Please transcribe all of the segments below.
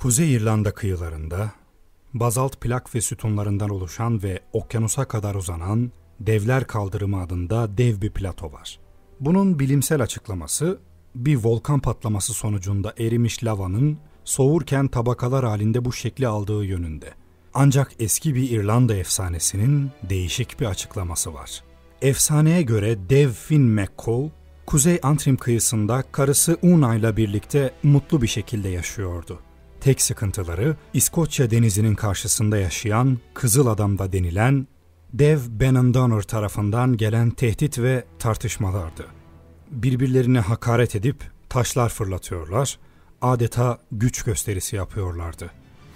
Kuzey İrlanda kıyılarında bazalt plak ve sütunlarından oluşan ve okyanusa kadar uzanan Devler Kaldırımı adında dev bir plato var. Bunun bilimsel açıklaması bir volkan patlaması sonucunda erimiş lavanın soğurken tabakalar halinde bu şekli aldığı yönünde. Ancak eski bir İrlanda efsanesinin değişik bir açıklaması var. Efsaneye göre dev Finn McCall, Kuzey Antrim kıyısında karısı Una ile birlikte mutlu bir şekilde yaşıyordu. Tek sıkıntıları İskoçya denizinin karşısında yaşayan Kızıl Adam'da denilen dev Benandonor tarafından gelen tehdit ve tartışmalardı. Birbirlerine hakaret edip taşlar fırlatıyorlar, adeta güç gösterisi yapıyorlardı.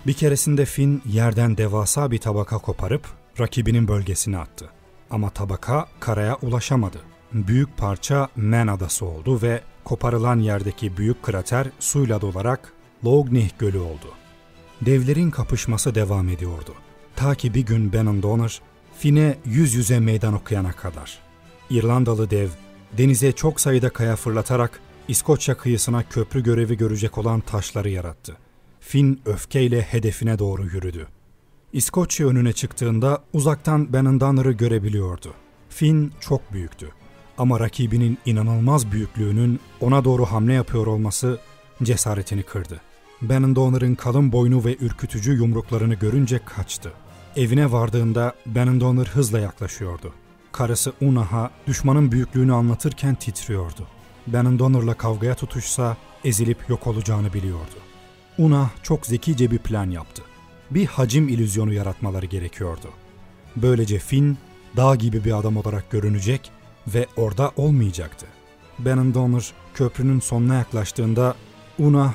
Bir keresinde Finn yerden devasa bir tabaka koparıp rakibinin bölgesine attı. Ama tabaka karaya ulaşamadı. Büyük parça Man adası oldu ve koparılan yerdeki büyük krater suyla dolarak Lognih Gölü oldu. Devlerin kapışması devam ediyordu. Ta ki bir gün Benon Donner, Finn'e yüz yüze meydan okuyana kadar. İrlandalı dev, denize çok sayıda kaya fırlatarak İskoçya kıyısına köprü görevi görecek olan taşları yarattı. Finn öfkeyle hedefine doğru yürüdü. İskoçya önüne çıktığında uzaktan Benandonner'ı görebiliyordu. Finn çok büyüktü. Ama rakibinin inanılmaz büyüklüğünün ona doğru hamle yapıyor olması cesaretini kırdı. Benandonner'ın kalın boynu ve ürkütücü yumruklarını görünce kaçtı. Evine vardığında Benandonner hızla yaklaşıyordu. Karısı Unaha düşmanın büyüklüğünü anlatırken titriyordu. Benandonner'la kavgaya tutuşsa ezilip yok olacağını biliyordu. Una çok zekice bir plan yaptı. Bir hacim ilüzyonu yaratmaları gerekiyordu. Böylece Finn dağ gibi bir adam olarak görünecek ve orada olmayacaktı. Benandonner köprünün sonuna yaklaştığında Una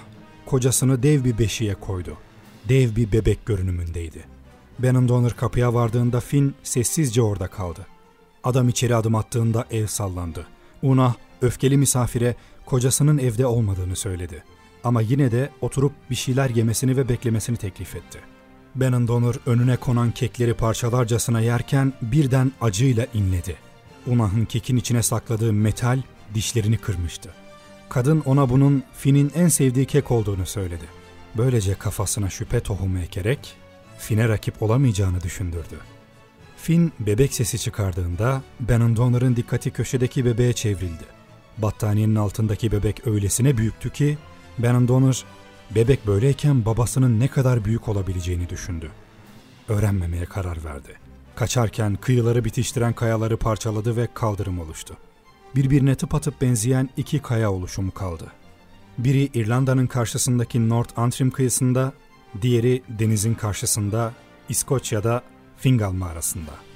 kocasını dev bir beşiğe koydu. Dev bir bebek görünümündeydi. Benandonner kapıya vardığında Finn sessizce orada kaldı. Adam içeri adım attığında ev sallandı. Una öfkeli misafire kocasının evde olmadığını söyledi. Ama yine de oturup bir şeyler yemesini ve beklemesini teklif etti. Benandonner önüne konan kekleri parçalarcasına yerken birden acıyla inledi. Unah'ın kekin içine sakladığı metal dişlerini kırmıştı. Kadın ona bunun Finn'in en sevdiği kek olduğunu söyledi. Böylece kafasına şüphe tohumu ekerek Finn'e rakip olamayacağını düşündürdü. Finn bebek sesi çıkardığında Benandonner'ın dikkati köşedeki bebeğe çevrildi. Battaniyenin altındaki bebek öylesine büyüktü ki Benandonner bebek böyleyken babasının ne kadar büyük olabileceğini düşündü. Öğrenmemeye karar verdi. Kaçarken kıyıları bitiştiren kayaları parçaladı ve kaldırım oluştu. Birbirine tıpatıp benzeyen iki kaya oluşumu kaldı. Biri İrlanda'nın karşısındaki North Antrim kıyısında, diğeri denizin karşısında İskoçya'da Fingal mağarasında.